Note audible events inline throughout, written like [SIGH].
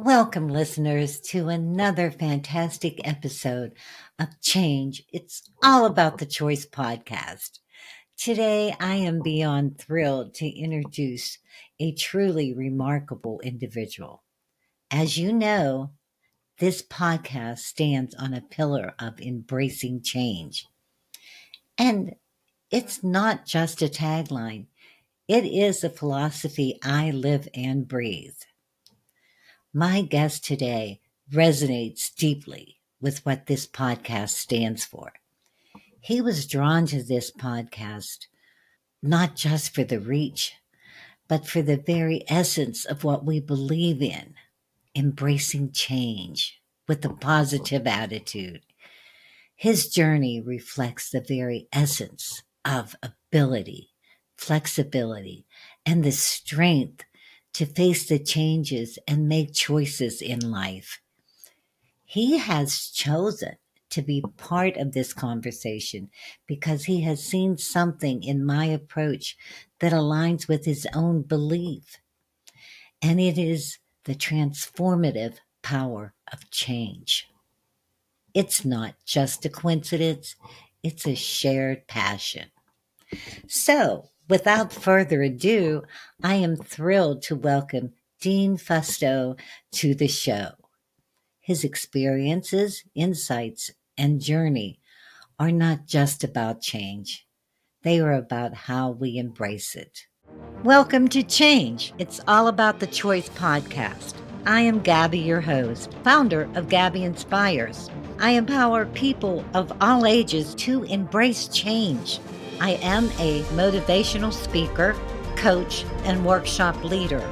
Welcome, listeners, to another fantastic episode of Change. It's all about the Choice podcast. Today, I am beyond thrilled to introduce a truly remarkable individual. As you know, this podcast stands on a pillar of embracing change. And it's not just a tagline, it is a philosophy I live and breathe. My guest today resonates deeply with what this podcast stands for. He was drawn to this podcast not just for the reach, but for the very essence of what we believe in embracing change with a positive attitude. His journey reflects the very essence of ability, flexibility, and the strength to face the changes and make choices in life. He has chosen to be part of this conversation because he has seen something in my approach that aligns with his own belief. And it is the transformative power of change. It's not just a coincidence, it's a shared passion. So, without further ado, I am thrilled to welcome Dean Fusto to the show. His experiences, insights, and journey are not just about change. They are about how we embrace it. Welcome to Change. It's all about the Choice podcast. I am Gabby, your host, founder of Gabby Inspires. I empower people of all ages to embrace change I am a motivational speaker, coach, and workshop leader.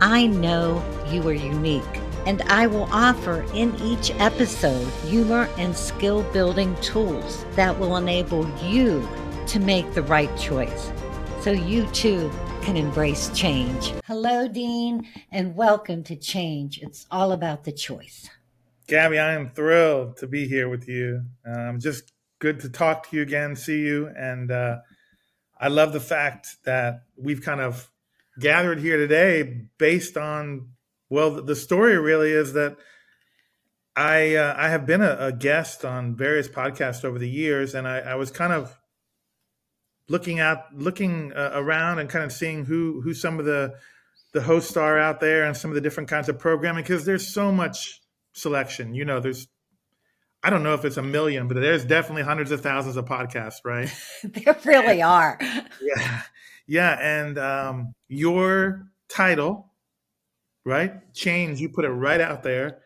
I know you are unique, and I will offer in each episode humor and skill building tools that will enable you to make the right choice so you too can embrace change. Hello, Dean, and welcome to Change. It's all about the choice. Gabby, I am thrilled to be here with you. Um, just good to talk to you again, see you, and uh, I love the fact that we've kind of gathered here today based on well, the story really is that I uh, I have been a, a, guest on various podcasts over the years, and I, I was kind of looking out, looking uh, around, and kind of seeing who who some of the the hosts are out there, and some of the different kinds of programming because there's so much selection. You know, there's I don't know if it's a million, but there's definitely hundreds of thousands of podcasts, right? [LAUGHS] there really are. Yeah. Yeah. And um, your title, right? Change, you put it right out there.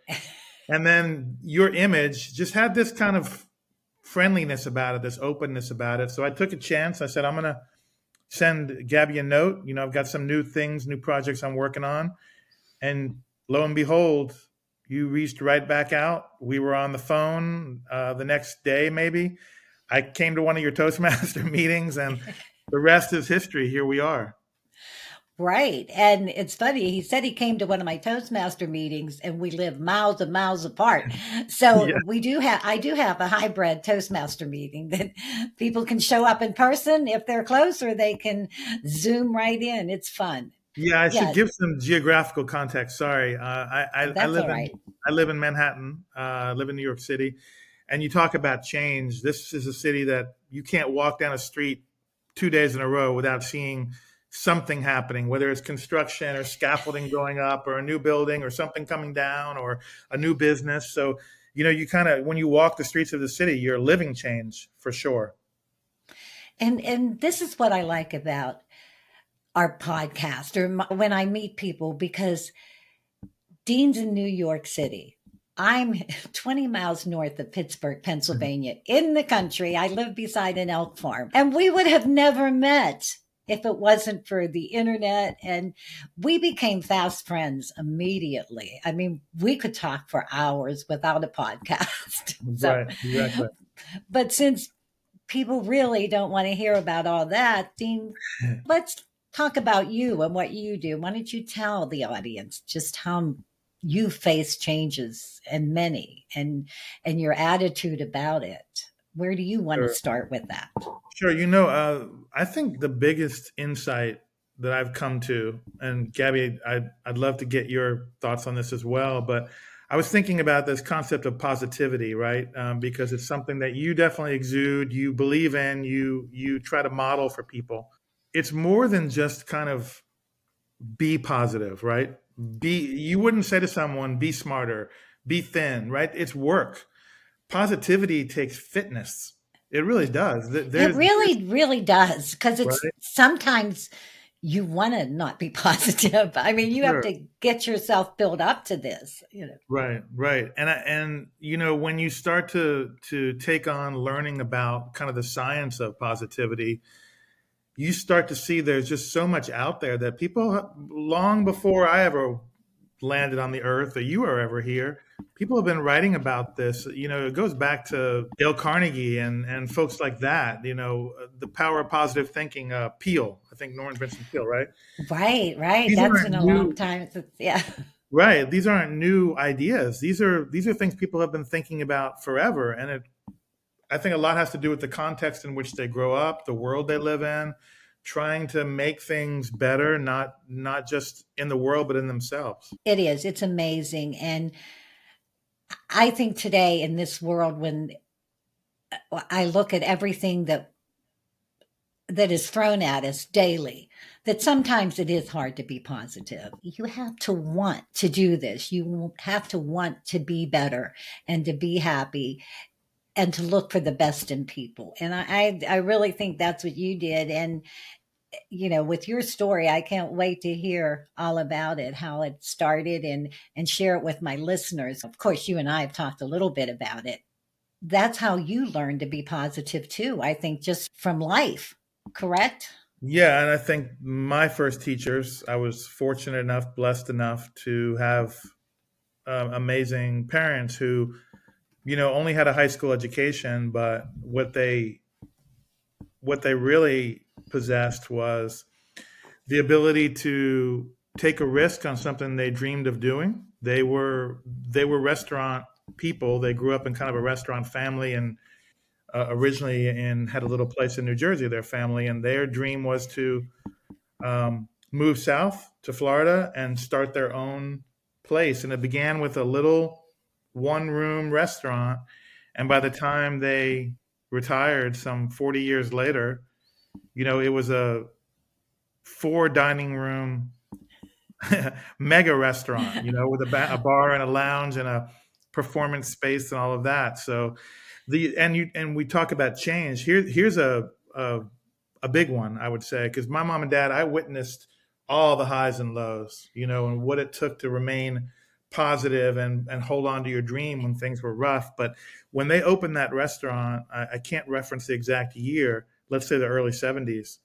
And then your image just had this kind of friendliness about it, this openness about it. So I took a chance. I said, I'm going to send Gabby a note. You know, I've got some new things, new projects I'm working on. And lo and behold, you reached right back out. We were on the phone uh, the next day, maybe. I came to one of your Toastmaster [LAUGHS] meetings, and the rest is history. Here we are. Right. And it's funny. He said he came to one of my Toastmaster meetings and we live miles and miles apart. So [LAUGHS] yeah. we do have, I do have a hybrid Toastmaster meeting that people can show up in person if they're close or they can zoom right in. It's fun. Yeah, I should give some geographical context. Sorry, uh, I, I, I, live in I live in Manhattan. Uh, I live in New York City, and you talk about change. This is a city that you can't walk down a street two days in a row without seeing something happening, whether it's construction or scaffolding going up, or a new building, or something coming down, or a new business. So you know, you kind of when you walk the streets of the city, you're living change for sure. And and this is what I like about our podcast or my, when I meet people because Dean's in New York City. I'm [LAUGHS] 20 miles north of Pittsburgh, Pennsylvania, mm-hmm. in the country. I live beside an elk farm, and we would have never met if it wasn't for the internet. And we became fast friends immediately. I mean, we could talk for hours without a podcast. [LAUGHS] so, right, exactly. But since people really don't want to hear about all that, Dean, [LAUGHS] let's talk about you and what you do. Why don't you tell the audience just how you face changes and many and and your attitude about it? Where do you want sure. to start with that? Sure. You know, uh, I think the biggest insight that I've come to, and Gabby, I'd, I'd love to get your thoughts on this as well. But I was thinking about this concept of positivity, right? Um, because it's something that you definitely exude, you believe in, you you try to model for people. It's more than just kind of be positive, right? Be you wouldn't say to someone, be smarter, be thin, right? It's work. Positivity takes fitness. It really does. There's, it really, really does. Because it's right? sometimes you want to not be [LAUGHS] positive. I mean, you sure. have to get yourself built up to this, you know. Right, right. And and you know, when you start to to take on learning about kind of the science of positivity, you start to see there's just so much out there that people long before I ever landed on the earth or you are ever here, people have been writing about this. You know, it goes back to Dale Carnegie and and folks like that. You know, the power of positive thinking. Uh, Peale, I think Norman Vincent Peale right? Right, right. These That's been a new, long time. yeah. Right. These aren't new ideas. These are these are things people have been thinking about forever, and it. I think a lot has to do with the context in which they grow up, the world they live in, trying to make things better not not just in the world but in themselves it is it's amazing and I think today in this world, when uh, I look at everything that that is thrown at us daily, that sometimes it is hard to be positive. You have to want to do this. You have to want to be better and to be happy and to look for the best in people. And I, I really think that's what you did. And you know with your story i can't wait to hear all about it how it started and and share it with my listeners of course you and i have talked a little bit about it that's how you learn to be positive too i think just from life correct yeah and i think my first teachers i was fortunate enough blessed enough to have um, amazing parents who you know only had a high school education but what they what they really possessed was the ability to take a risk on something they dreamed of doing. They were they were restaurant people. They grew up in kind of a restaurant family and uh, originally and had a little place in New Jersey. Their family and their dream was to um, move south to Florida and start their own place. And it began with a little one room restaurant. And by the time they retired, some forty years later, you know, it was a four dining room [LAUGHS] mega restaurant, you know, with a, ba- a, bar and a lounge and a performance space and all of that. So the and you and we talk about change. Here here's a a, a big one I would say because my mom and dad I witnessed all the highs and lows, you know, and what it took to remain positive and and hold on to your dream when things were rough. But when they opened that restaurant, I, I can't reference the exact year, let's say the early 70s,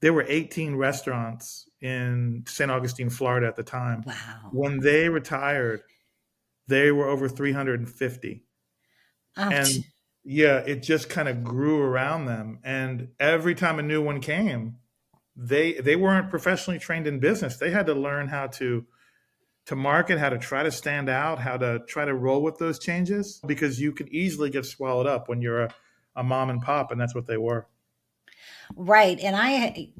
there were 18 restaurants in St. Augustine, Florida at the time. Wow. When they retired, they were over 350. Ouch. And yeah, it just kind of grew around them. And every time a new one came, they they weren't professionally trained in business. They had to learn how to to market, how to try to stand out, how to try to roll with those changes because you can easily get swallowed up when you're a a mom and pop, and that's what they were. Right. And I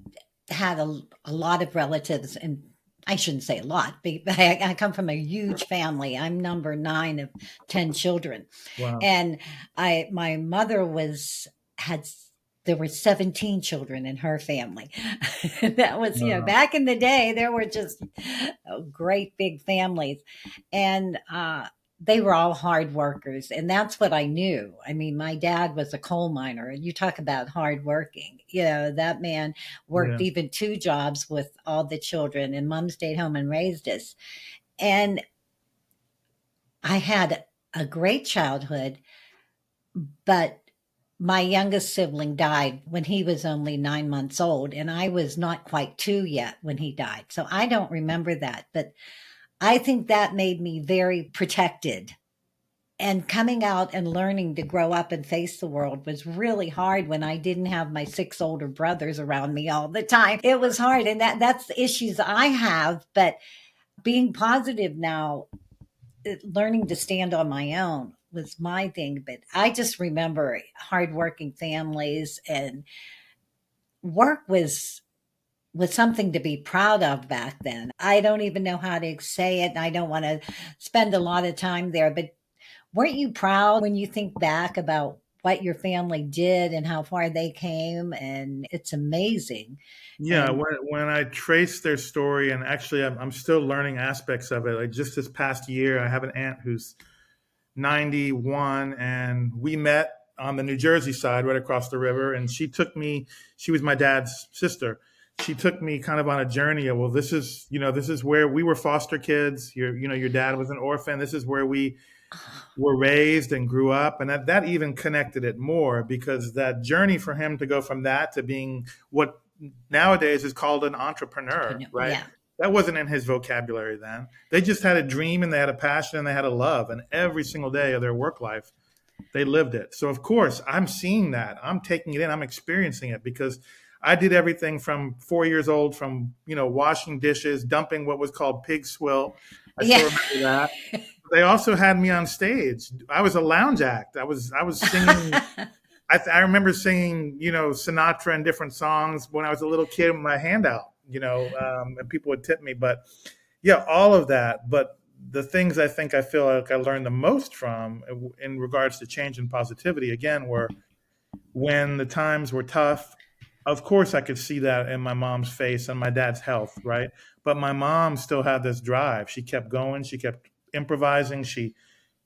had a, a lot of relatives, and I shouldn't say a lot, but [LAUGHS] I, I, come from a huge family. I'm number nine of 10 children. Wow. And I, my mother was, had, there were 17 children in her family. [LAUGHS] that was, you know, back in the day, there were just great big families. And, uh, they were all hard workers and that's what i knew i mean my dad was a coal miner and you talk about hard working you know that man worked yeah. even two jobs with all the children and mom stayed home and raised us and i had a great childhood but my youngest sibling died when he was only nine months old and i was not quite two yet when he died so i don't remember that but I think that made me very protected. And coming out and learning to grow up and face the world was really hard when I didn't have my six older brothers around me all the time. It was hard. And that, that's the issues I have. But being positive now, learning to stand on my own was my thing. But I just remember hardworking families and work was was something to be proud of back then. I don't even know how to say it, and I don't want to spend a lot of time there. But weren't you proud when you think back about what your family did and how far they came? And it's amazing. Yeah, And when when I trace their story, and actually, I'm, I'm still learning aspects of it. Like just this past year, I have an aunt who's 91, and we met on the New Jersey side, right across the river. And she took me. She was my dad's sister. She took me kind of on a journey of well, this is you know this is where we were foster kids. Your you know your dad was an orphan. This is where we uh-huh. were raised and grew up, and that that even connected it more because that journey for him to go from that to being what nowadays is called an entrepreneur, right? yeah, That wasn't in his vocabulary then. They just had a dream and they had a passion and they had a love, and every single day of their work life, they lived it. So of course, I'm seeing that. I'm taking it in. I'm experiencing it because I did everything from four years old, from you know washing dishes, dumping what was called pig swill. I still remember that. They also had me on stage. I was a lounge act. I was I was singing. [LAUGHS] I, th- I remember singing, you know, Sinatra and different songs when I was a little kid with my hand out, you know, um, and people would tip me. But yeah, all of that. But the things I think I feel like I learned the most from in regards to change and positivity, again, were when the times were tough. Of course, I could see that in my mom's face and my dad's health, right? But my mom still had this drive. She kept going. She kept improvising. She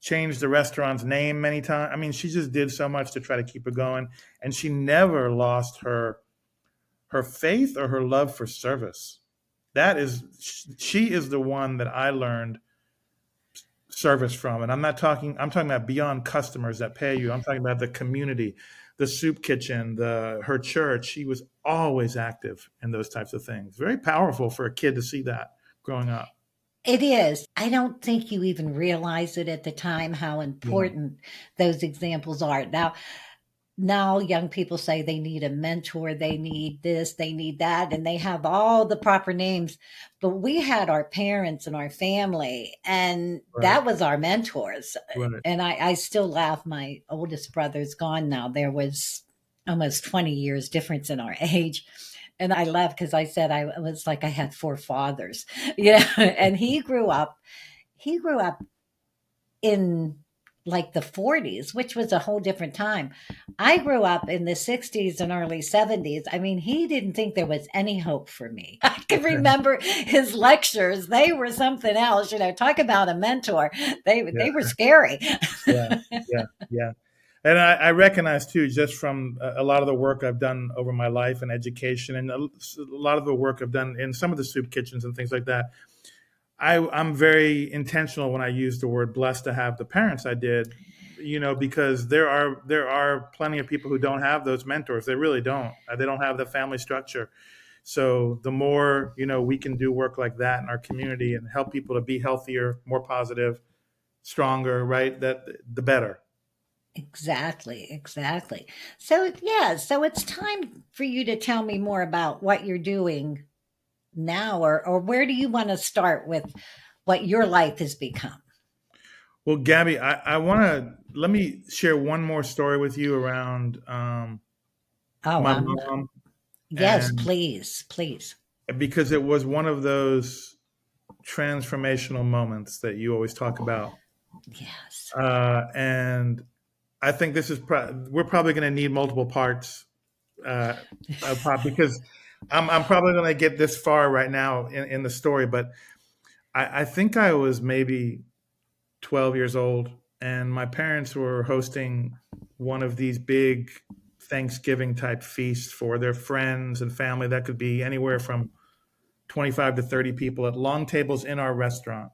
changed the restaurant's name many times. I mean, she just did so much to try to keep it going, and she never lost her her faith or her love for service. That is, she is the one that I learned service from, and I'm not talking. I'm talking about beyond customers that pay you. I'm talking about the community, the soup kitchen, the her church. She was always active in those types of things. Very powerful for a kid to see that growing up. It is. I don't think you even realize it at the time how Yeah, important those examples are. Now, now young people say they need a mentor, they need this, they need that, and they have all the proper names. But we had our parents and our family, and right, that was our mentors. right. And I, I still laugh. My oldest brother's gone now. There was almost 20 years difference in our [LAUGHS] age. And I laugh because I said I was like I had four fathers, [LAUGHS] you know, and he grew up, he grew up in like the 40s, which was a whole different time. I grew up in the 60s and early 70s. I mean, he didn't think there was any hope for me. [LAUGHS] I can remember his lectures. They were something else, you know, talk about a mentor. They Yeah. they were scary. Yeah, yeah, yeah. And I, I recognize too, just from a lot of the work I've done over my life and education, and a lot of the work I've done in some of the soup kitchens and things like that. I, I'm very intentional when I use the word blessed to have the parents I did, you know, because there are there are plenty of people who don't have those mentors. They really don't. Uh, They don't have the family structure. So the more you know we can do work like that in our community and help people to be healthier, more positive, stronger, right? That the better. Exactly, exactly. So, yeah, so it's time for you to tell me more about what you're doing now, or, or where do you want to start with what your life has become? Well, Gabby, I, I want to let me share one more story with you around um, Oh, my um, mom, yes, and please, please. because it was one of those transformational moments that you always talk about, Yes. uh, and I think this is pro- we're probably going to need multiple parts uh, because I'm I'm probably going to get this far right now in, in the story, but I, I think I was maybe 12 years old, and my parents were hosting one of these big Thanksgiving type feasts for their friends and family. That could be anywhere from 25 to 30 people at long tables in our restaurant.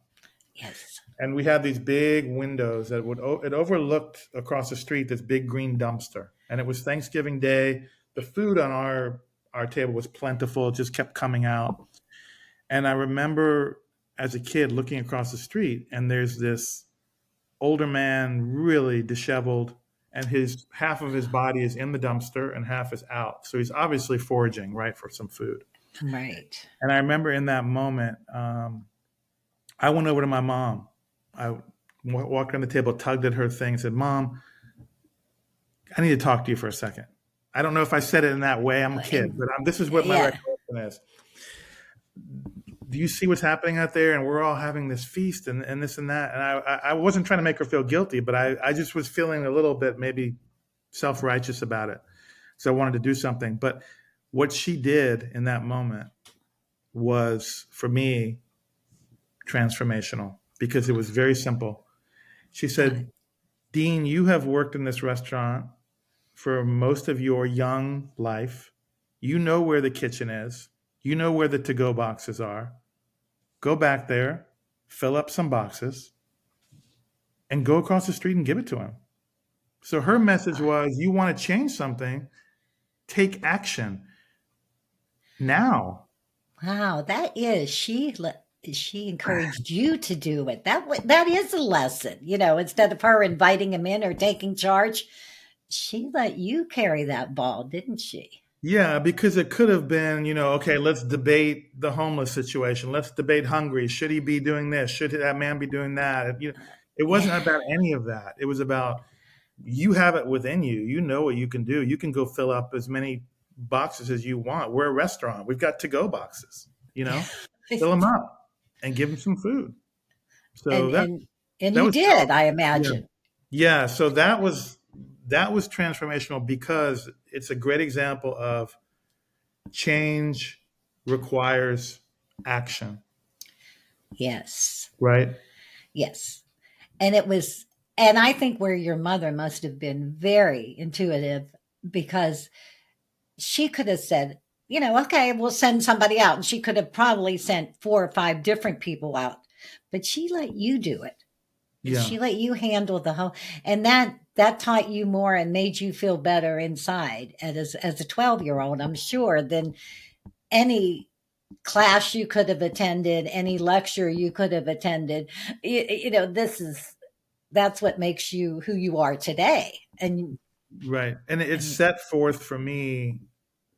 Yes. And we had these big windows that would it overlooked across the street this big green dumpster. And it was Thanksgiving Day. The food on our our table was plentiful; it just kept coming out. And I remember as a kid looking across the street, and there's this older man, really disheveled, and his half of his body is in the dumpster and half is out. So he's obviously foraging, right, for some food. Right. And I remember in that moment, um, I went over to my mom. I w- walked around the table, tugged at her thing, said, "Mom, I need to talk to you for a second. I don't know if I said it in that way. I'm a kid, but um, this is what my Yeah. recollection is. do you see what's happening out there? And we're all having this feast and, and this and that. And I, I wasn't trying to make her feel guilty, but I, I just was feeling a little bit maybe self righteous about it. So I wanted to do something. But what she did in that moment was, for me, transformational because it was very simple. She said, Dean, you have worked in this restaurant for most of your young life. You know where the kitchen is. You know where the to go boxes are. Go back there, fill up some boxes, and go across the street and give it to him. So her message was you want to change something, take action now. Wow, that is she she encouraged you to do it. That that is a lesson, you know. Instead of her inviting him in or taking charge, she let you carry that ball, didn't she? Yeah, because it could have been, you know, okay, let's debate the homeless situation. Let's debate hungry. Should he be doing this? Should that man be doing that? You know, it wasn't about any of that. It was about you have it within you. You know what you can do. You can go fill up as many boxes as you want. We're a restaurant. We've got to go boxes. You know, [LAUGHS] fill them up and give them some food. So and, that, and, and that you did, I imagine. Yeah. yeah. So that was that was transformational because it's a great example of change requires action. Yes. Right? Yes. And it was, and I think where your mother must have been very intuitive because she could have said, you know, okay, we'll send somebody out. And she could have probably sent four or five different people out, but she let you do it. Yeah. She let you handle the whole, and that that taught you more and made you feel better inside. As as a 12 year old i'm sure than any class you could have attended any lecture you could have attended. You, you, know this is that's what makes you who you are today. And right. And it set forth for me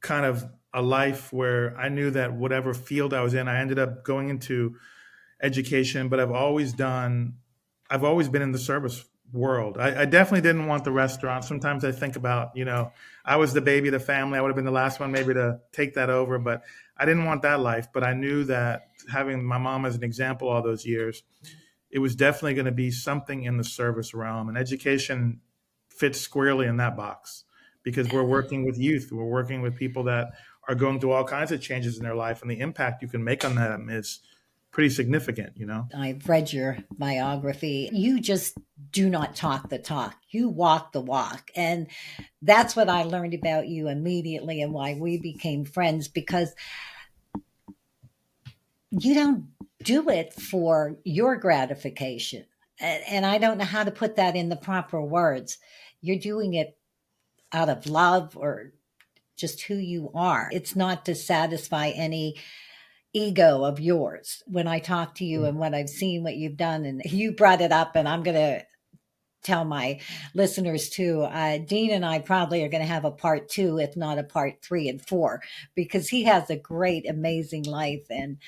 kind of a life where i knew that whatever field i was in i ended up going into education but i've always done i've always been in the service world. I, I, definitely didn't want the restaurant. Sometimes I think about, you know, I was the baby of the family. I would have been the last one maybe to take that over, but I didn't want that life. But I knew that having my mom as an example all those years, it was definitely going to be something in the service realm. And education fits squarely in that box because we're working with youth. We're working with people that are going through all kinds of changes in their life, and the impact you can make on them is pretty significant, you know? I've read your biography. You just do not talk the talk, you walk the walk. And that's what I learned about you immediately and why we became friends because you don't do it for your gratification. And I don't know how to put that in the proper words. You're doing it out of love or just who you are. It's not to satisfy any ego of yours when I talk to you mm. and what I've seen, what you've done. And [LAUGHS] you brought it up, and I'm going to tell my listeners too. Uh, Dean and I probably are going to have a part two, if not a part three and four, because he has a great, amazing life, and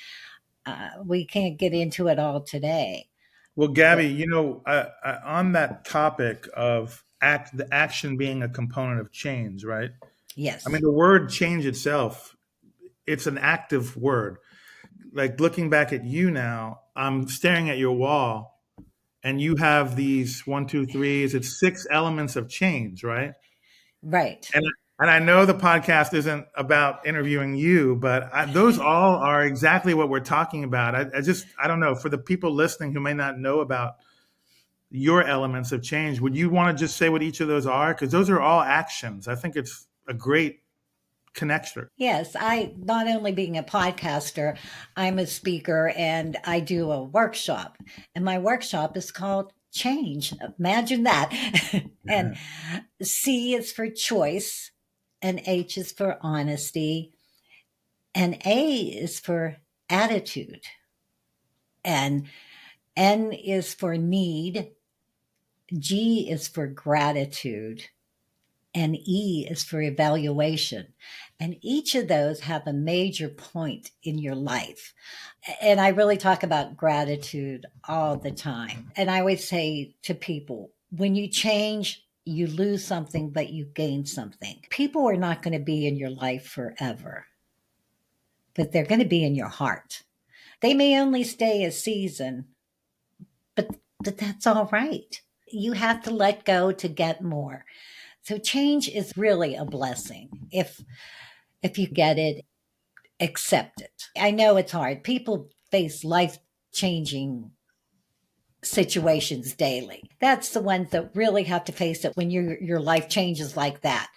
uh, we can't get into it all today. Well, Gabby, you know, uh, on that topic of act, the action being a component of change, right? Yes. I mean, the word change itself, it's an active word like looking back at you now, I'm staring at your wall and you have these one, two, three, is it six elements of change, right? Right. And and I know the podcast isn't about interviewing you, but I, those [LAUGHS] all are exactly what we're talking about. I, I, just, I don't know, for the people listening who may not know about your elements of change, would you want to just say what each of those are? Because those are all actions. I think it's a great connector. Yes, I not only being a podcaster, I'm a speaker and I do a workshop. And my workshop is called Change. Imagine that. [LAUGHS] and C is for choice, and H is for honesty, and A is for attitude. And N is for need, G is for gratitude, and E is for evaluation. And each of those have a major point in your life. And I really talk about gratitude all the time. And I always say to people, when you change, you lose something, but you gain something. People are not going to be in your life forever. but they're going to be in your heart. They may only stay a season, but, but that's all right. You have to let go to get more. So change is really a blessing if if you get it, accept it. I know it's hard. People face life changing situations daily. That's the ones that really have to face it when your your life changes like that.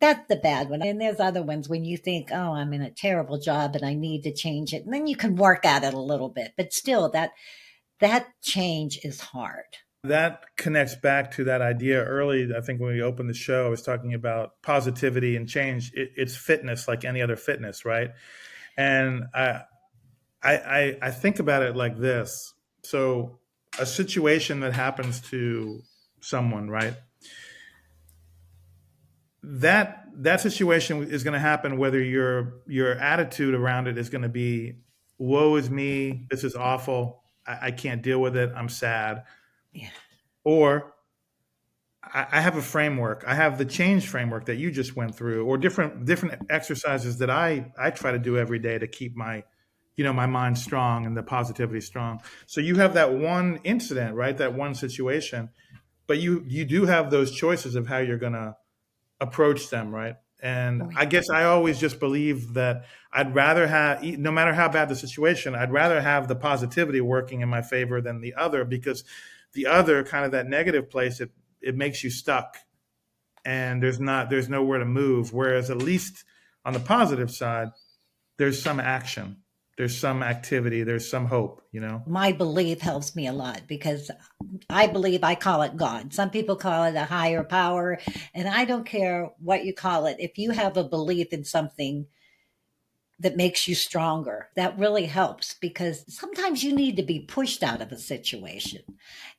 That's the bad one. And there's other ones when you think, oh, I'm in a terrible job and I need to change it. And then you can work at it a little bit. But still that that change is hard. That connects back to that idea early. I think when we opened the show, I was talking about positivity and change. It, it's fitness like any other fitness, right? And I, I, I think about it like this so a situation that happens to someone, right? That that situation is going to happen whether your your attitude around it is going to be, "Woe is me! This is awful! I, I can't deal with it! I'm sad," yeah. or I, I have a framework. I have the change framework that you just went through, or different different exercises that I I try to do every day to keep my you know my mind strong and the positivity strong so you have that one incident right that one situation but you you do have those choices of how you're going to approach them right and oh, i guess i always just believe that i'd rather have no matter how bad the situation i'd rather have the positivity working in my favor than the other because the other kind of that negative place it it makes you stuck and there's not there's nowhere to move whereas at least on the positive side there's some action there's some activity, there's some hope, you know? My belief helps me a lot because I believe I call it God. Some people call it a higher power, and I don't care what you call it. If you have a belief in something that makes you stronger, that really helps because sometimes you need to be pushed out of a situation.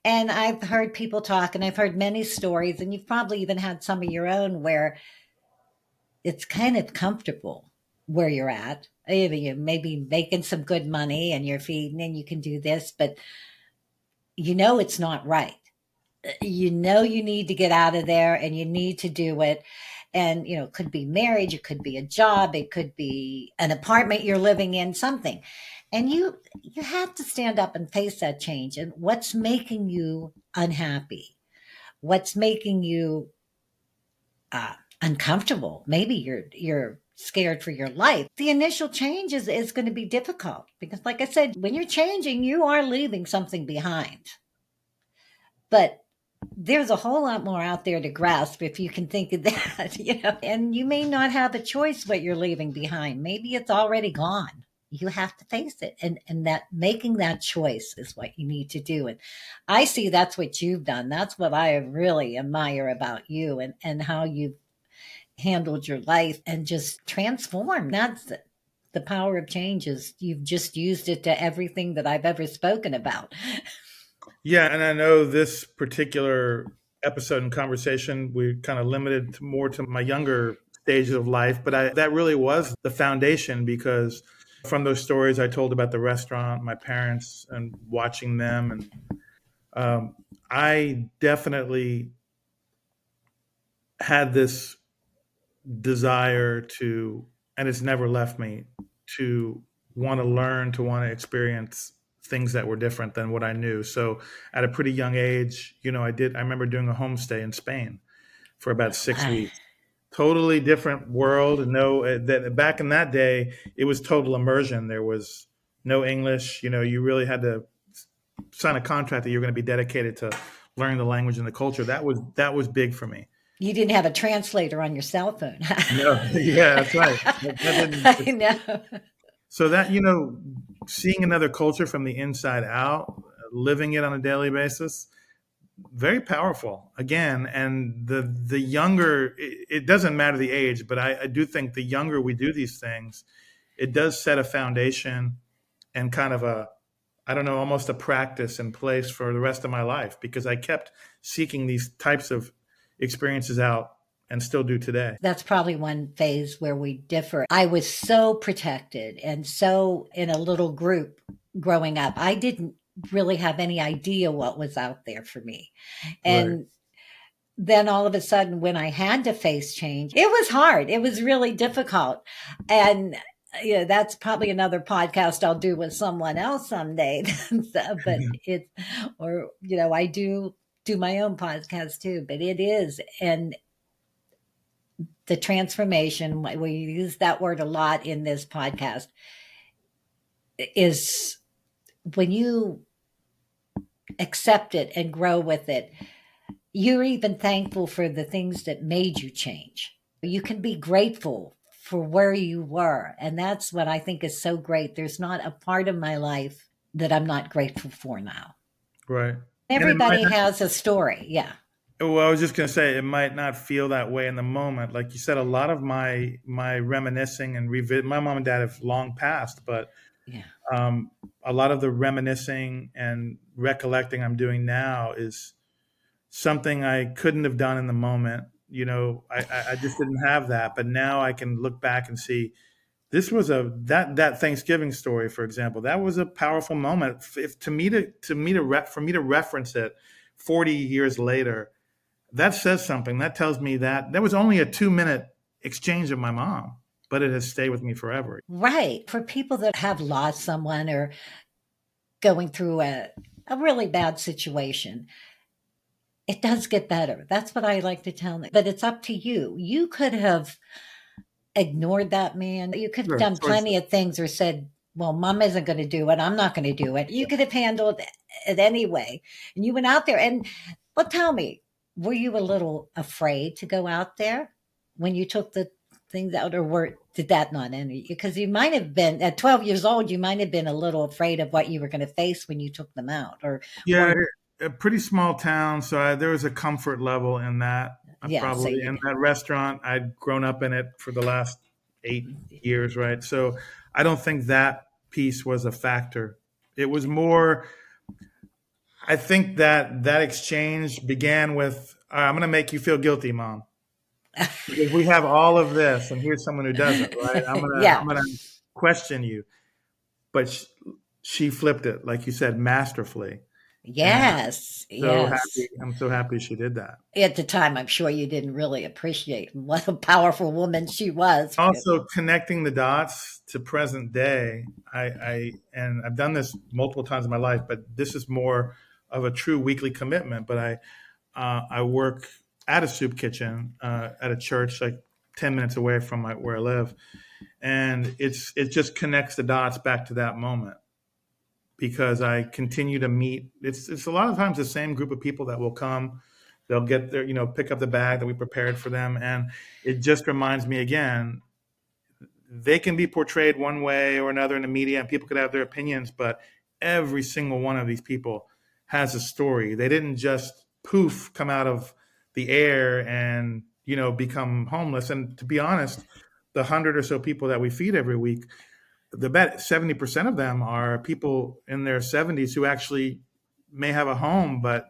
And I've heard people talk, and I've heard many stories, and you've probably even had some of your own where it's kind of comfortable where you're at you maybe making some good money and you're feeding and you can do this, but you know it's not right. You know you need to get out of there and you need to do it. And you know, it could be marriage, it could be a job, it could be an apartment you're living in, something. And you you have to stand up and face that change. And what's making you unhappy? What's making you uh, uncomfortable? Maybe you're you're scared for your life. The initial change is, is going to be difficult because, like I said, when you're changing, you are leaving something behind. But there's a whole lot more out there to grasp if you can think of [LAUGHS] that, you know, and you may not have a choice what you're leaving behind. Maybe it's already gone. You have to face it. And and that making that choice is what you need to do. And I see that's what you've done. That's what I really admire about you and, and how you've handled your life and just transformed. That's the, the power of change is you've just used it to everything that I've ever spoken about. [LAUGHS] Yeah, and I know this particular episode and conversation we kind of limited more to my younger stages of life, but I, that really was the foundation because from those stories I told about the restaurant, my parents, and watching them, and um, I definitely had this desire to, and it's never left me, to want to learn, to want to experience things that were different than what I knew. So at a pretty young age, you know, I did, I remember doing a homestay in Spain for about six weeks. Totally different world. No, uh, that back in that day, it was total immersion. There was no English. You know, you really had to sign a contract that you're going to be dedicated to learning the language and the culture. That was that was big for me you didn't have a translator on your cell phone. no, [LAUGHS] yeah, that's right. That, [LAUGHS] I know. So that you know, seeing another culture from the inside out, living it on a daily basis, very powerful. Again, and the the younger, it, it doesn't matter the age, but I, I do think the younger we do these things, it does set a foundation and kind of a I don't know, almost a practice in place for the rest of my life because I kept seeking these types of experiences out and still do today. That's probably one phase where we differ. I was so protected and so in a little group growing up. I didn't really have any idea what was out there for me. And right. then all of a sudden, when I had to face change, it was hard. It was really difficult. And yeah, that's probably another podcast I'll do with someone else someday. [LAUGHS] but [LAUGHS] it, or you know, I do do my own podcast too. But it is, and the transformation. We use that word a lot in this podcast. Is when you accept it and grow with it, you're even thankful for the things that made you change. You can be grateful for where you were. And that's what I think is so great. There's not a part of my life that I'm not grateful for now. Right. Everybody has a story. Yeah. Well, I was just going to say it might not feel that way in the moment. Like you said, a lot of my my reminiscing and revisit. My mom and dad have long passed, but yeah. um, a lot of the reminiscing and recollecting I'm doing now is something I couldn't have done in the moment you know, I, I just didn't have that. But now I can look back and see this was a that that Thanksgiving story, for example, that was a powerful moment. If to me to to me to re, for me to reference it 40 years later, that says something. That tells me that there was only a two minute exchange of my mom, but it has stayed with me forever. Right. For people that have lost someone or going through a, a really bad situation, it does get better. That's what I like to tell them. But it's up to you. You could have ignored that man. You could have sure, done plenty of things or said, well, mom isn't going to do it. I'm not going to do it. You could have handled it anyway. And you went out there and, well, tell me, were you a little afraid to go out there when you took the things out or were, did that not enter you? Because you might have been at 12 years old, you might have been a little afraid of what you were going to face when you took them out or, yeah. Or, a pretty small town, so I, there was a comfort level in that. Yeah, probably so in that restaurant, I'd grown up in it for the last eight mm-hmm. years, right? So I don't think that piece was a factor. It was more. I think that that exchange began with, uh, "I'm going to make you feel guilty, mom." because we have all of this, and here's someone who doesn't, right? I'm gonna, yeah. Gonna question you, but she, she flipped it, like you said, masterfully. Yes. So yes. happy. I'm so happy she did that. At the time, I'm sure you didn't really appreciate what a powerful woman she was. Also, connecting the dots to present day, I, I and I've done this multiple times in my life, but this is more of a true weekly commitment. But I, uh, I work at a soup kitchen uh, at a church like 10 minutes away from my, where I live, and it's it just connects the dots back to that moment because I continue to meet. It's it's a lot of times the same group of people that will come. They'll get their you know pick up the bag that we prepared for them, and it just reminds me again. They can be portrayed one way or another in the media, and people could have their opinions, but every single one of these people has a story. They didn't just poof come out of the air and you know become homeless. And to be honest, the hundred or so people that we feed every week, the bet 70% of them are people in their 70s who actually may have a home, but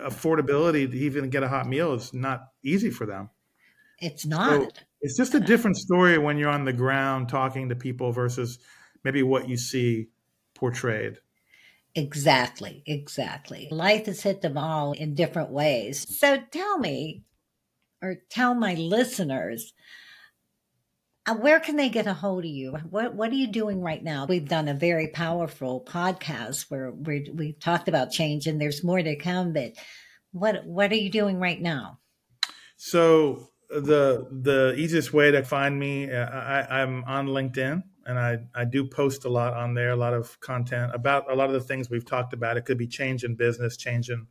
affordability to even get a hot meal is not easy for them. It's not. So it's just a different story when you're on the ground talking to people versus maybe what you see portrayed. Exactly, exactly. Life has hit them all in different ways. So tell me, or tell my listeners, uh, where can they get a hold of you? What What are you doing right now? We've done a very powerful podcast where we we've talked about change, and there's more to come. But what What are you doing right now? So the the easiest way to find me, uh, I, I'm on LinkedIn, and I I do post a lot on there, a lot of content about a lot of the things we've talked about. It could be change in business, change in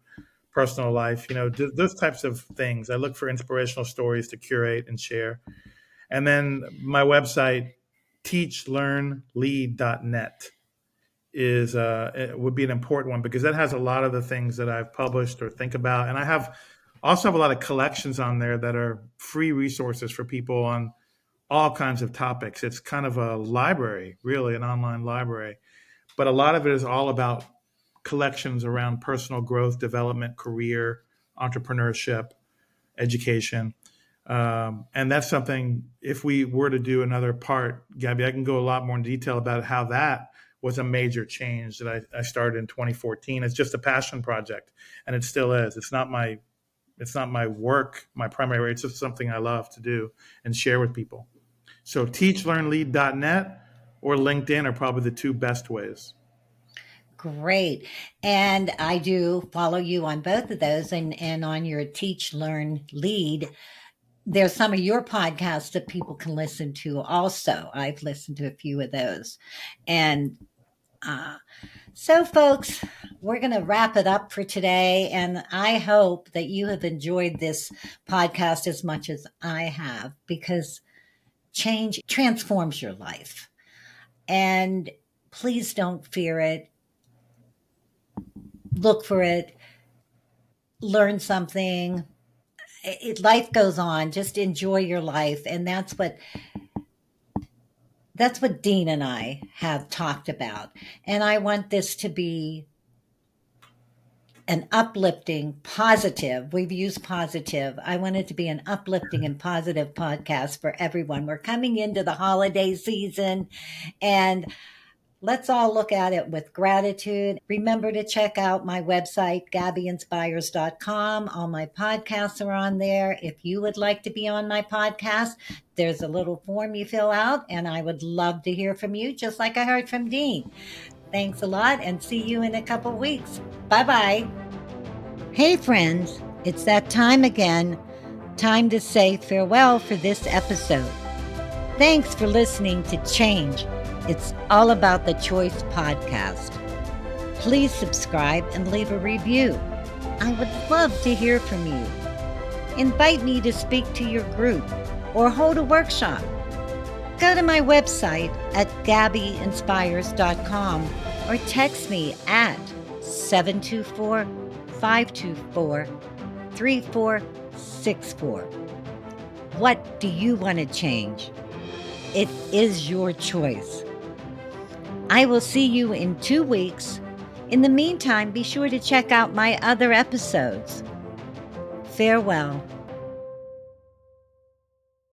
personal life, you know, those types of things. I look for inspirational stories to curate and share. And then my website, teachlearnlead.net is uh, would be an important one because that has a lot of the things that I've published or think about, and I have also have a lot of collections on there that are free resources for people on all kinds of topics. It's kind of a library, really, an online library, but a lot of it is all about collections around personal growth, development, career, entrepreneurship, education. Um, and that's something, if we were to do another part, Gabby, I can go a lot more in detail about how that was a major change that I, I started in 2014. It's just a passion project, and it still is. It's not my it's not my work, my primary. It's just something I love to do and share with people. So teachlearnlead.net or LinkedIn are probably the two best ways. Great. And I do follow you on both of those and, and on your Teach, Learn, Lead. There's some of your podcasts that people can listen to also. I've listened to a few of those. And uh, so, folks, we're going to wrap it up for today. And I hope that you have enjoyed this podcast as much as I have because change transforms your life. And please don't fear it. Look for it. Learn something. It, life goes on. Just enjoy your life. And that's what that's what Dean and I have talked about. And I want this to be an uplifting, positive. We've used positive. I want it to be an uplifting and positive podcast for everyone. We're coming into the holiday season and let's all look at it with gratitude. Remember to check out my website, gabbyinspires.com. All my podcasts are on there. If you would like to be on my podcast, there's a little form you fill out, and I would love to hear from you, just like I heard from Dean. Thanks a lot and see you in a couple weeks. Bye bye. Hey, friends, it's that time again. Time to say farewell for this episode. Thanks for listening to Change. It's all about the Choice podcast. Please subscribe and leave a review. I would love to hear from you. Invite me to speak to your group or hold a workshop. Go to my website at gabbyinspires.com or text me at 724 524 3464. What do you want to change? It is your choice. I will see you in two weeks. In the meantime, be sure to check out my other episodes. Farewell.